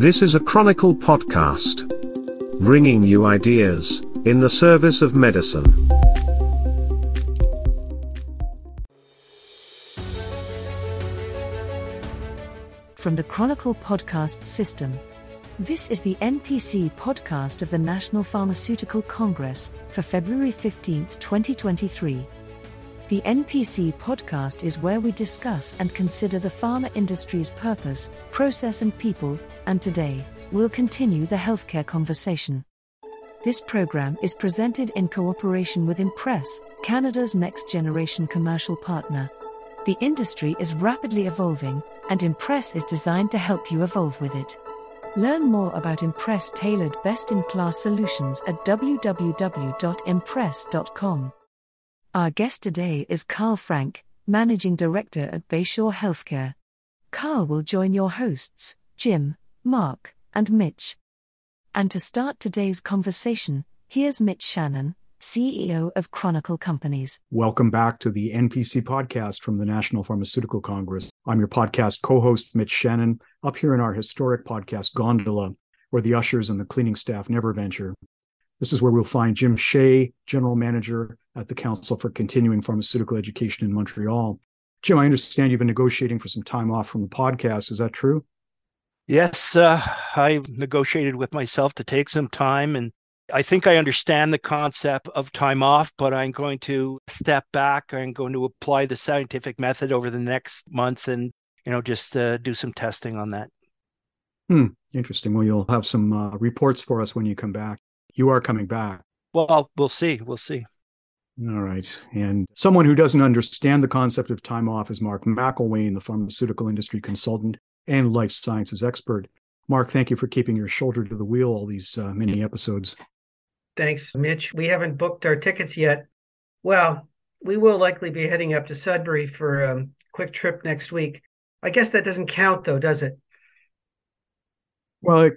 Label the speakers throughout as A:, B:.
A: This is a Chronicle podcast, bringing you ideas in the service of medicine.
B: From the Chronicle podcast system. This is the NPC podcast of the National Pharmaceutical Congress for February 15, 2023. The NPC podcast is where we discuss and consider the pharma industry's purpose, process, and people, and today, we'll continue the healthcare conversation. This program is presented in cooperation with Impress, Canada's next generation commercial partner. The industry is rapidly evolving, and Impress is designed to help you evolve with it. Learn more about Impress tailored best in class solutions at www.impress.com. Our guest today is Carl Frank, Managing Director at Bayshore Healthcare. Carl will join your hosts, Jim, Mark, and Mitch. And to start today's conversation, here's Mitch Shannon, CEO of Chronicle Companies.
C: Welcome back to the NPC podcast from the National Pharmaceutical Congress. I'm your podcast co host, Mitch Shannon, up here in our historic podcast gondola, where the ushers and the cleaning staff never venture. This is where we'll find Jim Shea, General Manager at the Council for Continuing Pharmaceutical Education in Montreal. Jim, I understand you've been negotiating for some time off from the podcast. Is that true?
D: Yes, uh, I've negotiated with myself to take some time, and I think I understand the concept of time off, but I'm going to step back. I'm going to apply the scientific method over the next month, and you know, just uh, do some testing on that.
C: Hmm, interesting. Well, you'll have some uh, reports for us when you come back. You are coming back.
D: Well, we'll see. We'll see.
C: All right. And someone who doesn't understand the concept of time off is Mark McElwain, the pharmaceutical industry consultant and life sciences expert. Mark, thank you for keeping your shoulder to the wheel all these uh, many episodes.
E: Thanks, Mitch. We haven't booked our tickets yet. Well, we will likely be heading up to Sudbury for a quick trip next week. I guess that doesn't count, though, does it?
C: Well, it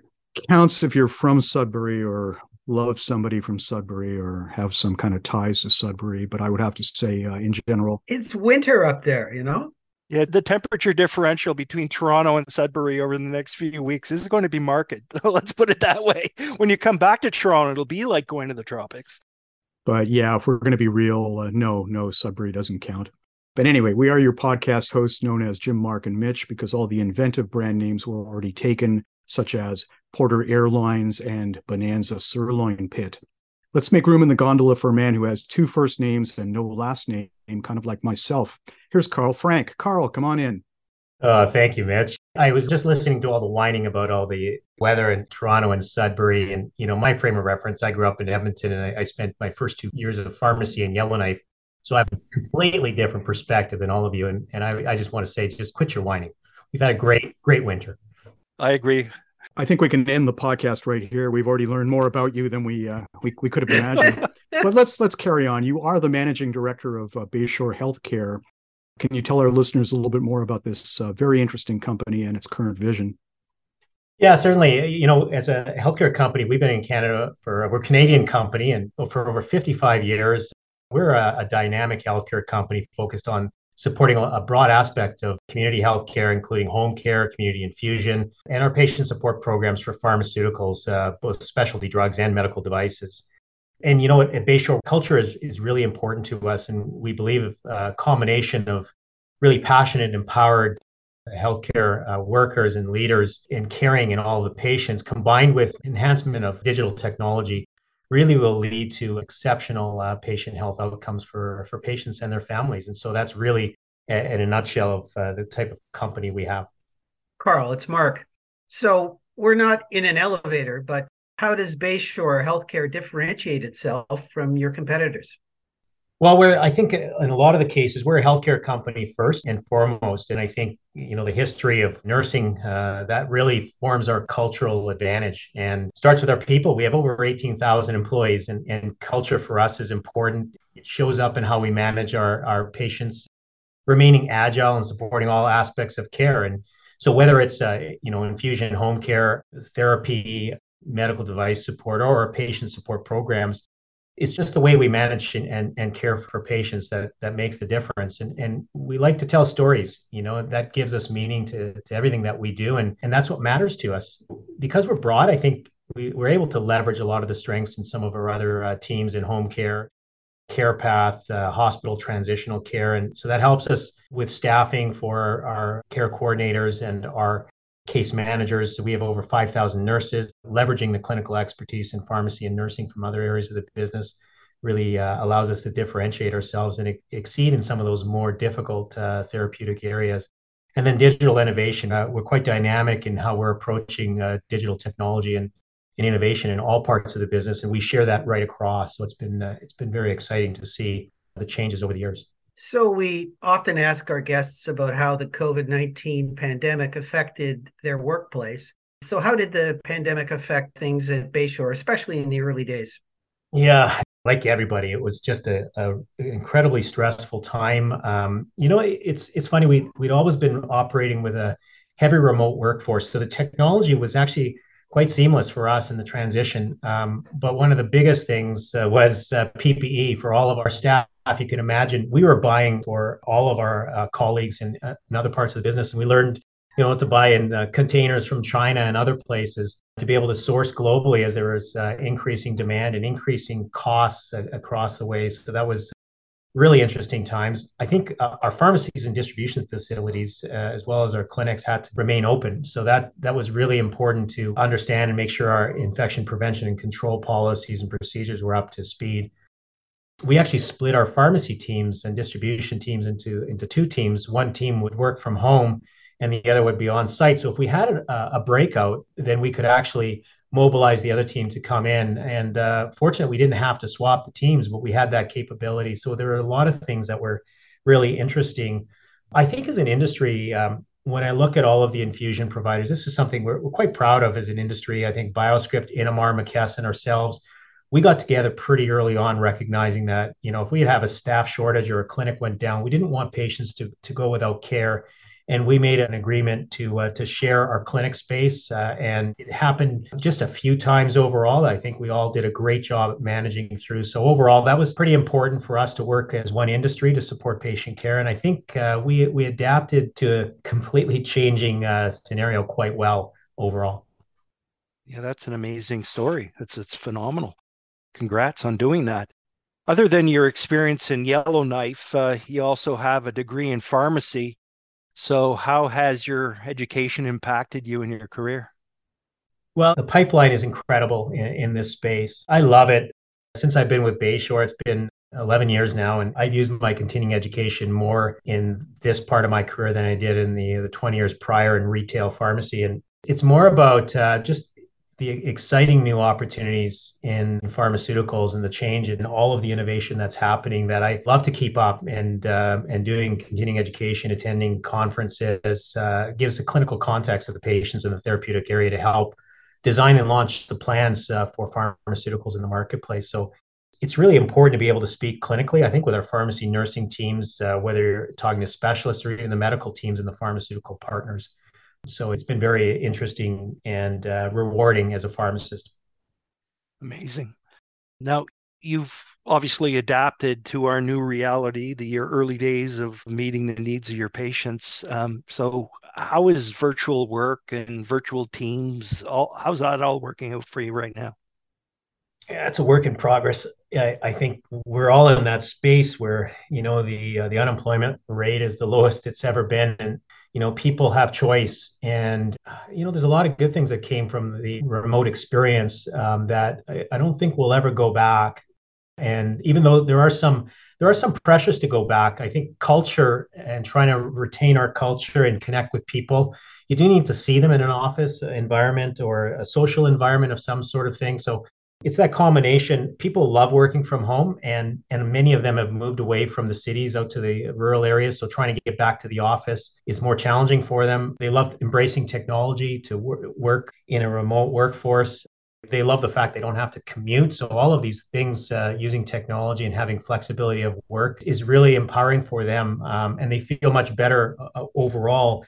C: counts if you're from Sudbury or love somebody from Sudbury or have some kind of ties to Sudbury. But I would have to say, uh, in general,
E: it's winter up there, you know?
D: Yeah, the temperature differential between Toronto and Sudbury over the next few weeks is going to be marked. Let's put it that way. When you come back to Toronto, it'll be like going to the tropics.
C: But yeah, if we're going to be real, uh, no, no, Sudbury doesn't count. But anyway, we are your podcast hosts known as Jim, Mark, and Mitch because all the inventive brand names were already taken, such as Porter Airlines and Bonanza Sirloin Pit. Let's make room in the gondola for a man who has two first names and no last name, kind of like myself. Here's Carl Frank. Carl, come on in.
F: Uh, thank you, Mitch. I was just listening to all the whining about all the weather in Toronto and Sudbury. And, you know, my frame of reference, I grew up in Edmonton and I, I spent my first two years of pharmacy in Yellowknife. So I have a completely different perspective than all of you. And, and I, I just want to say, just quit your whining. We've had a great, great winter.
D: I agree.
C: I think we can end the podcast right here. We've already learned more about you than we uh, we, we could have imagined. but let's let's carry on. You are the managing director of uh, Bayshore Healthcare. Can you tell our listeners a little bit more about this uh, very interesting company and its current vision?
F: Yeah, certainly. You know, as a healthcare company, we've been in Canada for we're a Canadian company, and for over 55 years, we're a, a dynamic healthcare company focused on supporting a broad aspect of community health care, including home care, community infusion, and our patient support programs for pharmaceuticals, uh, both specialty drugs and medical devices. And you know, at, Bayshore, culture is, is really important to us, and we believe a combination of really passionate, empowered healthcare uh, workers and leaders in caring in all the patients, combined with enhancement of digital technology, really will lead to exceptional uh, patient health outcomes for, for patients and their families. And so that's really, in a nutshell, of uh, the type of company we have.
E: Carl, it's Mark. So we're not in an elevator, but how does Bayshore Healthcare differentiate itself from your competitors?
F: Well, we're I think in a lot of the cases we're a healthcare company first and foremost, and I think you know the history of nursing uh, that really forms our cultural advantage and starts with our people. We have over eighteen thousand employees, and, and culture for us is important. It shows up in how we manage our our patients, remaining agile and supporting all aspects of care. And so whether it's uh, you know infusion, home care, therapy, medical device support, or patient support programs it's just the way we manage and, and, care for patients that that makes the difference. And and we like to tell stories you know that gives us meaning to to everything that we do. And and that's what matters to us. Because we're broad i think we, we're able to leverage a lot of the strengths in some of our other uh, teams in home care care path uh, hospital transitional care. And so that helps us with staffing for our care coordinators and our case managers. So we have over 5,000 nurses leveraging the clinical expertise in pharmacy and nursing from other areas of the business really uh, allows us to differentiate ourselves and exceed in some of those more difficult uh, therapeutic areas. And then digital innovation. Uh, we're quite dynamic in how we're approaching uh, digital technology and, and, innovation in all parts of the business, and we share that right across. So it's been uh, it's been very exciting to see the changes over the years.
E: So, we often ask our guests about how the COVID 19 pandemic affected their workplace. So, how did the pandemic affect things at Bayshore, especially in the early days?
F: Yeah, like everybody, it was just a, a incredibly stressful time. Um, you know, it, it's it's funny we we'd always been operating with a heavy remote workforce, so the technology was actually quite seamless for us in the transition. Um, but one of the biggest things uh, was uh, PPE for all of our staff if you can imagine, we were buying for all of our uh, colleagues in, uh, in, other parts of the business, and we learned, you know, to buy in uh, containers from China and other places to be able to source globally as there was uh, increasing demand and increasing costs across the ways. So that was really interesting times. I think uh, our pharmacies and distribution facilities, uh, as well as our clinics, had to remain open. So that that was really important to understand and make sure our infection prevention and control policies and procedures were up to speed we actually split our pharmacy teams and distribution teams into into two teams. One team would work from home, and the other would be on site. So if we had a, a breakout, then we could actually mobilize the other team to come in. And uh, fortunately, we didn't have to swap the teams, but we had that capability. So there were a lot of things that were really interesting. I think as an industry, um, when I look at all of the infusion providers, this is something we're, we're quite proud of as an industry. I think BioScript, Innomar, McKesson, ourselves we got together pretty early on recognizing that you know if we have a staff shortage or a clinic went down we didn't want patients to, to go without care. And we made an agreement to uh, to share our clinic space uh, and it happened just a few times overall. I think we all did a great job at managing through. So overall that was pretty important for us to work as one industry to support patient care. And i think uh, we we adapted to a completely changing uh, scenario quite well overall.
D: Yeah that's an amazing story. It's it's phenomenal Congrats on doing that. Other than your experience in Yellowknife, uh, you also have a degree in pharmacy. So, how has your education impacted you in your career?
F: Well, the pipeline is incredible in, in this space. I love it. Since I've been with Bayshore, it's been 11 years now, and I've used my continuing education more in this part of my career than I did in the, the 20 years prior in retail pharmacy. And it's more about uh, just the exciting new opportunities in pharmaceuticals and the change and all of the innovation that's happening that I love to keep up and uh, and doing continuing education, attending conferences uh, gives a clinical context of the patients in the therapeutic area to help design and launch the plans uh, for pharmaceuticals in the marketplace. So it's really important to be able to speak clinically. I think with our pharmacy nursing teams, uh, whether you're talking to specialists or even the medical teams and the pharmaceutical partners. So it's been very interesting and uh, rewarding as a pharmacist.
D: Amazing. Now, you've obviously adapted to our new reality, the early days of meeting the needs of your patients. Um, so, how is virtual work and virtual teams? All how's that all working out for you right now?
F: Yeah, it's a work in progress. I, think we're all in that space where you know the uh, the unemployment rate is the lowest it's ever been, and you know people have choice. And you know there's a lot of good things that came from the remote experience um, that I, I, don't think we'll ever go back. And even though there are some there are some pressures to go back i think culture and trying to retain our culture and connect with people you do need to see them in an office environment or a social environment of some sort of thing. So it's that combination. People love working from home, and and many of them have moved away from the cities out to the rural areas. So trying to get back to the office is more challenging for them. They love embracing technology to wor- work in a remote workforce. They love the fact they don't have to commute. So all of these things, uh, using technology and having flexibility of work, is really empowering for them, um, and they feel much better uh, overall.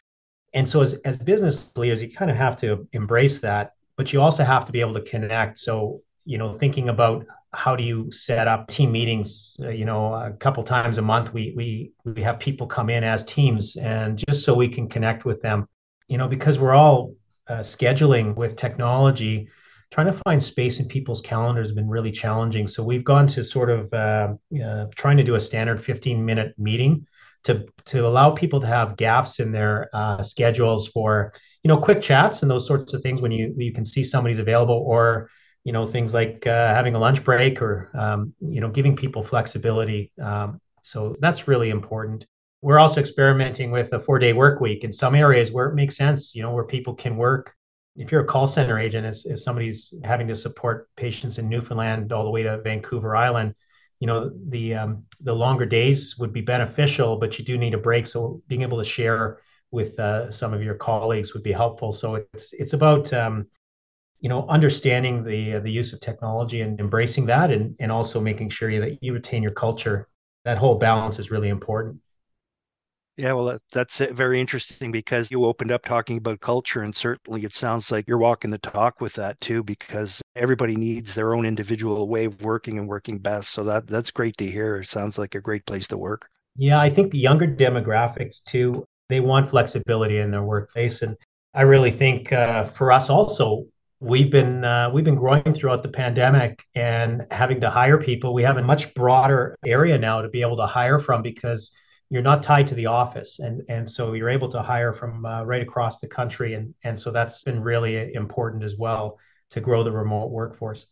F: And so, as, as business leaders, you kind of have to embrace that but you also have to be able to connect. So you know thinking about how do you set up team meetings uh, you know a couple times a month. We we we have people come in as teams and just so we can connect with them you know because we're all uh, scheduling with technology trying to find space in people's calendars has been really challenging. So we've gone to sort of uh, uh trying to do a standard 15 minute meeting to to allow people to have gaps in their uh, schedules for you know quick chats and those sorts of things when you you can see somebody's available or you know things like uh, having a lunch break or um, you know giving people flexibility. Um, so that's really important. We're also experimenting with a four day work week in some areas where it makes sense you know where people can work. If you're a call center agent as, as somebody's having to support patients in newfoundland all the way to vancouver island you know the um, the longer days would be beneficial but you do need a break. So being able to share with uh, some of your colleagues would be helpful. So it's it's about um, you know understanding the uh, the use of technology and embracing that and and also making sure that you retain your culture that whole balance is really important
D: yeah, well, that's very interesting because you opened up talking about culture, and certainly it sounds like you're walking the talk with that too, because everybody needs their own individual way of working and working best. So that that's great to hear. It sounds like a great place to work.
F: Yeah, I think the younger demographics too, they want flexibility in their workplace, and I really think uh, for us also, we've been uh, we've been growing throughout the pandemic and having to hire people. We have a much broader area now to be able to hire from because you're not tied to the office, and and so you're able to hire from uh, right across the country, and and so that's been really important as well to grow the remote workforce.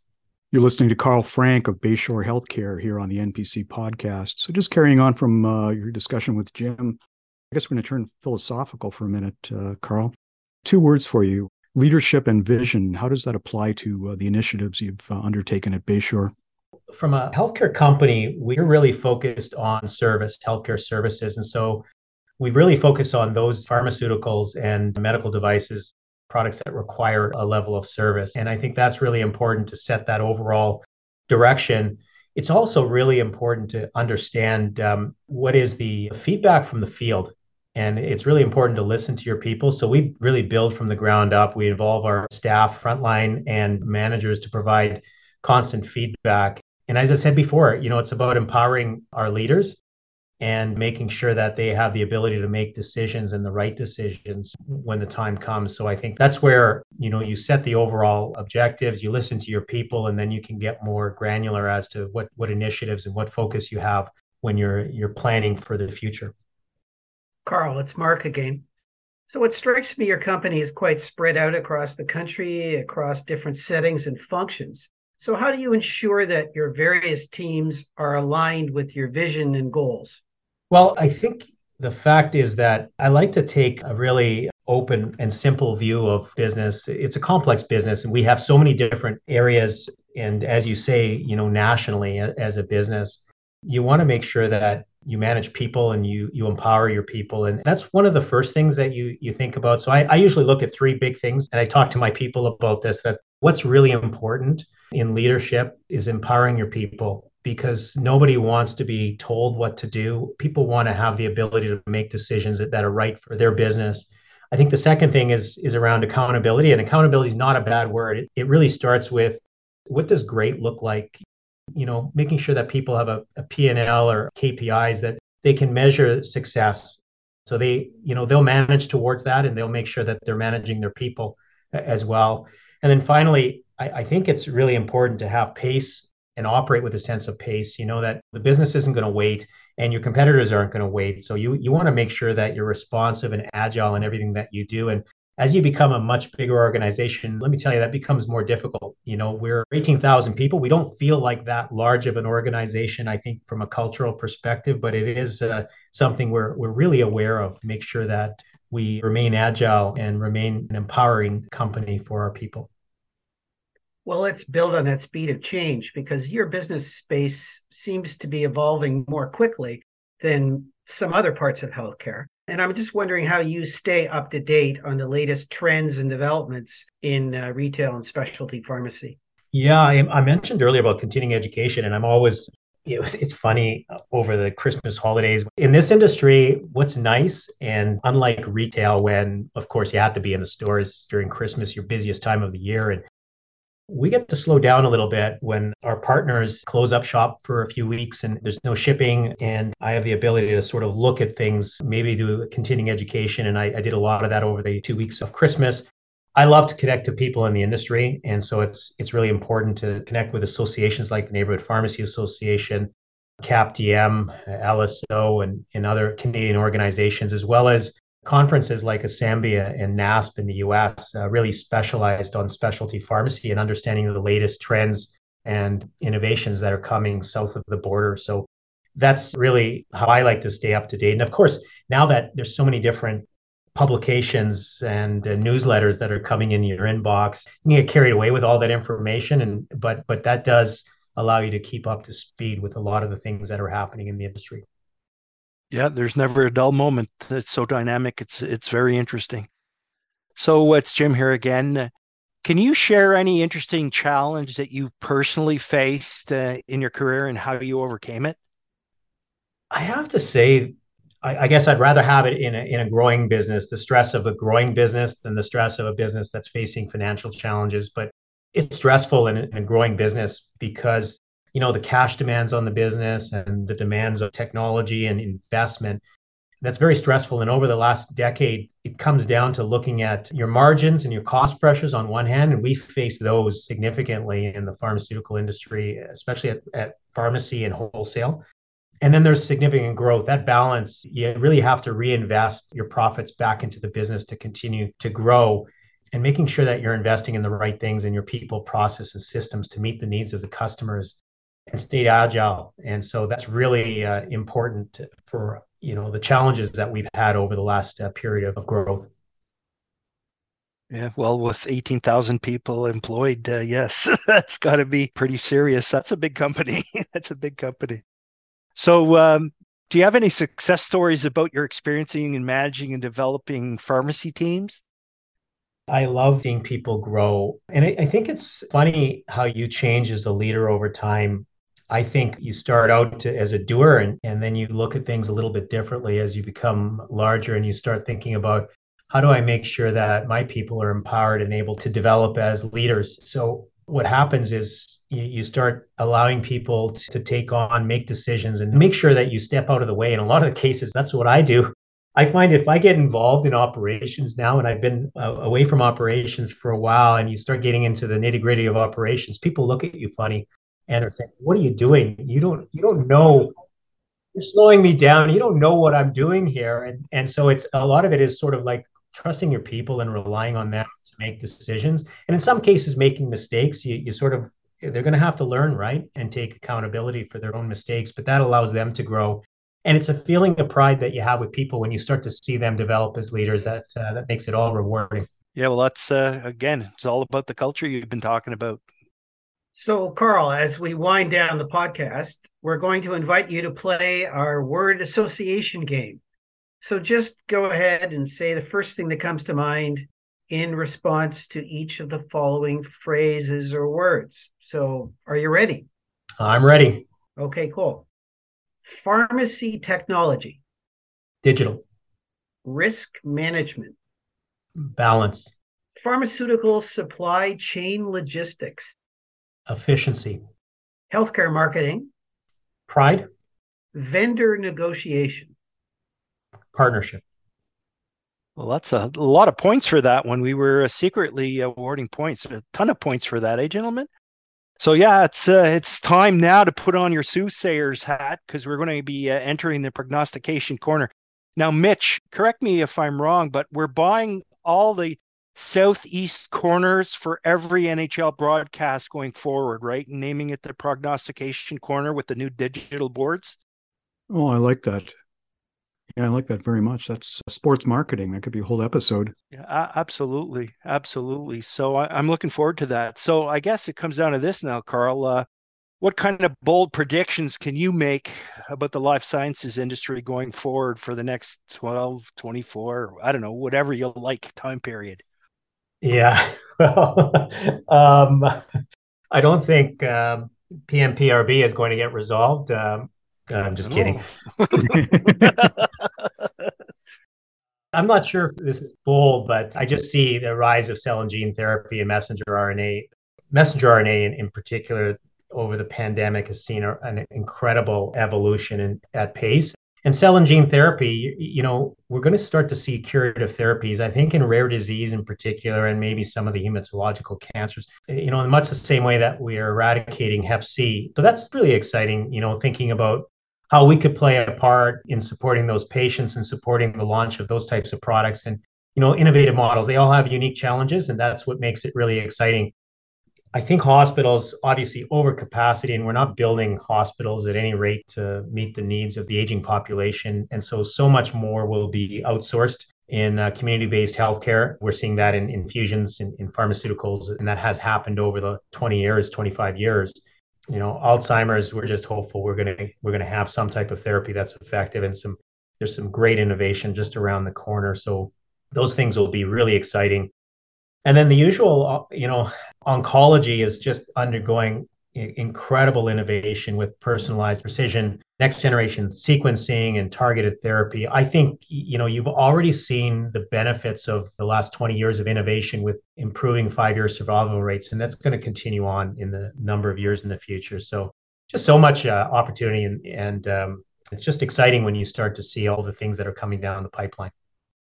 C: You're listening to Carl Frank of Bayshore Healthcare here on the NPC podcast. So, just carrying on from uh, your discussion with Jim, I guess we're going to turn philosophical for a minute, uh, Carl. Two words for you leadership and vision. How does that apply to uh, the initiatives you've uh, undertaken at Bayshore?
F: From a healthcare company, we're really focused on service, healthcare services. And so we really focus on those pharmaceuticals and medical devices, products that require a level of service. And I think that's really important to set that overall direction. It's also really important to understand um, what is the feedback from the field and it's really important to listen to your people. So we really build from the ground up. We involve our staff, frontline, and managers to provide constant feedback. And as I said before, you know, it's about empowering our leaders and making sure that they have the ability to make decisions and the right decisions when the time comes. So I think that's where, you know, you set the overall objectives, you listen to your people, and then you can get more granular as to what what initiatives and what focus you have when you're you're planning for the future.
E: Carl, it's Mark again. So, what strikes me, your company is quite spread out across the country, across different settings and functions. So, how do you ensure that your various teams are aligned with your vision and goals?
F: Well, I think the fact is that I like to take a really open and simple view of business. It's a complex business, and we have so many different areas. And as you say, you know, nationally as a business, you want to make sure that you manage people and you you empower your people. And that's one of the first things that you you think about. So I, I usually look at three big things and i talk to my people about this that what's really important in leadership is empowering your people because nobody wants to be told what to do. People want to have the ability to make decisions that, that are right for their business. I think the second thing is is around accountability and accountability is not a bad word. It, it really starts with what does great look like you know, making sure that people have a, a P&L or KPIs that they can measure success. So they, you know, they'll manage towards that and they'll make sure that they're managing their people as well. And then finally, I, I think it's really important to have pace and operate with a sense of pace. You know that the business isn't going to wait and your competitors aren't going to wait. So you you want to make sure that you're responsive and agile in everything that you do. And as you become a much bigger organization, let me tell you, that becomes more difficult. You know, we're 18,000 people. We don't feel like that large of an organization, I think, from a cultural perspective, but it is uh, something we're, we're really aware of. Make sure that we remain agile and remain an empowering company for our people.
E: Well, let's build on that speed of change because your business space seems to be evolving more quickly than some other parts of healthcare. And I'm just wondering how you stay up to date on the latest trends and developments in uh, retail and specialty pharmacy.
F: Yeah, I, I, mentioned earlier about continuing education, and I'm always, it was, it's funny uh, over the Christmas holidays. In this industry, what's nice, and unlike retail, when of course you have to be in the stores during Christmas, your busiest time of the year, and we get to slow down a little bit when our partners close up shop for a few weeks and there's no shipping. And I have the ability to sort of look at things, maybe do continuing education. And I, I did a lot of that over the two weeks of Christmas. I love to connect to people in the industry, and so it's it's really important to connect with associations like the Neighborhood Pharmacy Association, CAPDM, LSO, and, and other Canadian organizations, as well as conferences like Asembia and NASP in the US, uh, really specialized on specialty pharmacy and understanding the latest trends and innovations that are coming south of the border. So that's really how I like to stay up to date. And of course, now that there's so many different publications and uh, newsletters that are coming in your inbox, you get carried away with all that information. And but but that does allow you to keep up to speed with a lot of the things that are happening in the industry.
D: Yeah, there's never a dull moment. It's so dynamic. It's it's very interesting. So it's Jim here again. Can you share any interesting challenge that you've personally faced uh, in your career and how you overcame it?
F: I have to say, I, I, guess I'd rather have it in a, in a growing business, the stress of a growing business than the stress of a business that's facing financial challenges. But it's stressful in, in a growing business because you know the cash demands on the business and the demands of technology and investment that's very stressful. And over the last decade it comes down to looking at your margins and your cost pressures on one hand and we face those significantly in the pharmaceutical industry especially at, at pharmacy and wholesale. And then there's significant growth. That balance you really have to reinvest your profits back into the business to continue to grow and making sure that you're investing in the right things in your people processes systems to meet the needs of the customers and stay agile. And so that's really uh, important for you know the challenges that we've had over the last uh, period of growth.
D: Yeah, well, with 18,000 people employed, uh, yes, that's got to be pretty serious. That's a big company. that's a big company. So, um, do you have any success stories about your experiencing and managing and developing pharmacy teams?
F: I love seeing people grow. And I, I, think it's funny how you change as a leader over time. I think you start out to, as a doer and, and then you look at things a little bit differently as you become larger and you start thinking about how do I make sure that my people are empowered and able to develop as leaders? So, what happens is you, you start allowing people to, to take on, make decisions, and make sure that you step out of the way. In a lot of the cases, that's what I do. I find if I get involved in operations now, and I've been uh, away from operations for a while, and you start getting into the nitty gritty of operations, people look at you funny and are saying, "What are you doing? You don't you don't know. You're slowing me down. You don't know what I'm doing here." And and so it's a lot of it is sort of like trusting your people and relying on them to make decisions. And in some cases, making mistakes. You you sort of they're going to have to learn right and take accountability for their own mistakes, but that allows them to grow. And it's a feeling of pride that you have with people when you start to see them develop as leaders. That uh, that makes it all rewarding.
D: Yeah, well, that's uh, again, it's all about the culture you've been talking about.
E: So, Carl, as we wind down the podcast, we're going to invite you to play our word association game. So, just go ahead and say the first thing that comes to mind in response to each of the following phrases or words. So, are you ready?
F: I'm ready.
E: Okay, cool. Pharmacy technology,
F: digital,
E: risk management,
F: balanced,
E: pharmaceutical supply chain logistics
F: efficiency,
E: healthcare marketing,
F: pride,
E: vendor negotiation,
F: partnership.
D: Well, that's a, a lot of points for that when we were secretly awarding points, a ton of points for that, eh, gentlemen? So yeah, it's uh, it's time now to put on your soothsayer's hat because we're going to be uh, entering the prognostication corner. Now, Mitch, correct me if I'm wrong, but we're buying all the southeast corners for every NHL broadcast going forward, right? Naming it the prognostication corner with the new digital boards.
C: Oh, I like that. Yeah, I like that very much. That's sports marketing. That could be a whole episode.
D: Yeah, absolutely, absolutely. So I, am looking forward to that. So I guess it comes down to this now, Carl. Uh, what kind of bold predictions can you make about the life sciences industry going forward for the next 12, 24, I don't know, whatever you like time period?
F: Yeah. Well, um, I don't think um, PMPRB is going to get resolved. Um, I'm just kidding. I'm not sure if this is bold, but I just see the rise of cell and gene therapy and messenger RNA messenger RNA in, in particular over the pandemic has seen a, an incredible evolution in, at pace. And cell and gene therapy, you know, we're going to start to see curative therapies, I think, in rare disease in particular, and maybe some of the hematological cancers, eh, you know, in much the same way that we are eradicating hep C. So that's really exciting, you know, thinking about how we could play a part in supporting those patients and supporting the launch of those types of products and, you know, innovative models. They all have unique challenges, and that's what makes it really exciting. I think hospitals obviously over capacity, and we're not building hospitals at any rate to meet the needs of the aging population. And so, so much more will be outsourced in uh, community-based healthcare. We're seeing that in infusions, in, in pharmaceuticals, and that has happened over the 20 years, 25 years. You know, Alzheimer's. We're just hopeful we're gonna we're gonna have some type of therapy that's effective, and some there's some great innovation just around the corner. So those things will be really exciting. And then the usual, uh, you know, oncology is just undergoing incredible innovation with personalized precision next generation sequencing and targeted therapy. I think you know you've already seen the benefits of the last 20 years of innovation with improving five year survival rates and that's going to continue on in the number of years in the future. So just so much uh, opportunity and, and um, it's just exciting when you start to see all the things that are coming down the pipeline.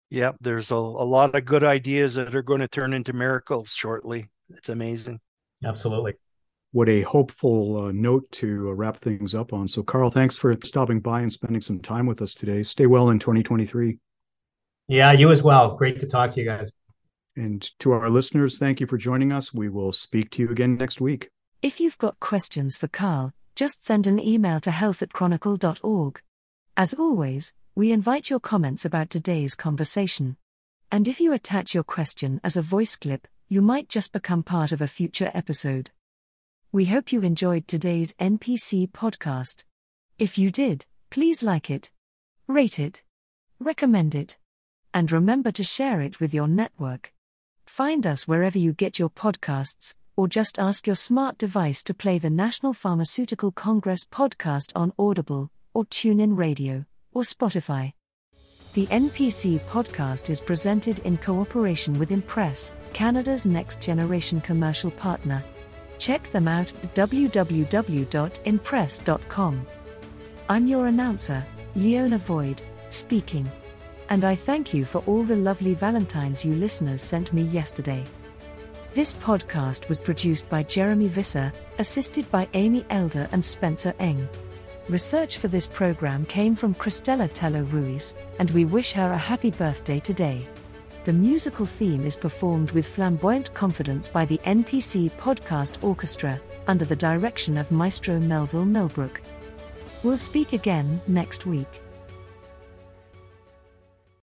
D: Yeah there's a, a lot of good ideas that are going to turn into miracles shortly it's amazing.
F: Absolutely.
C: What a hopeful uh, note to uh, wrap things up on. So, Carl, thanks for stopping by and spending some time with us today. Stay well in 2023.
F: Yeah, you as well. Great to talk to you guys.
C: And to our listeners, thank you for joining us. We will speak to you again next week.
B: If you've got questions for Carl, just send an email to health at chronicle.org. As always, we invite your comments about today's conversation. And if you attach your question as a voice clip, you might just become part of a future episode. We hope you enjoyed today's NPC podcast. If you did, please like it, rate it, recommend it, and remember to share it with your network. Find us wherever you get your podcasts, or just ask your smart device to play the National Pharmaceutical Congress podcast on Audible, or TuneIn Radio, or Spotify. The NPC podcast is presented in cooperation with Impress, Canada's next generation commercial partner. Check them out at www.impress.com. I'm your announcer, Leona Void, speaking. And I thank you for all the lovely Valentines you listeners sent me yesterday. This podcast was produced by Jeremy Visser, assisted by Amy Elder and Spencer Eng. Research for this program came from Cristela Tello Ruiz, and we wish her a happy birthday today. The musical theme is performed with flamboyant confidence by the NPC Podcast Orchestra, under the direction of Maestro Melville Millbrook. We'll speak again next week.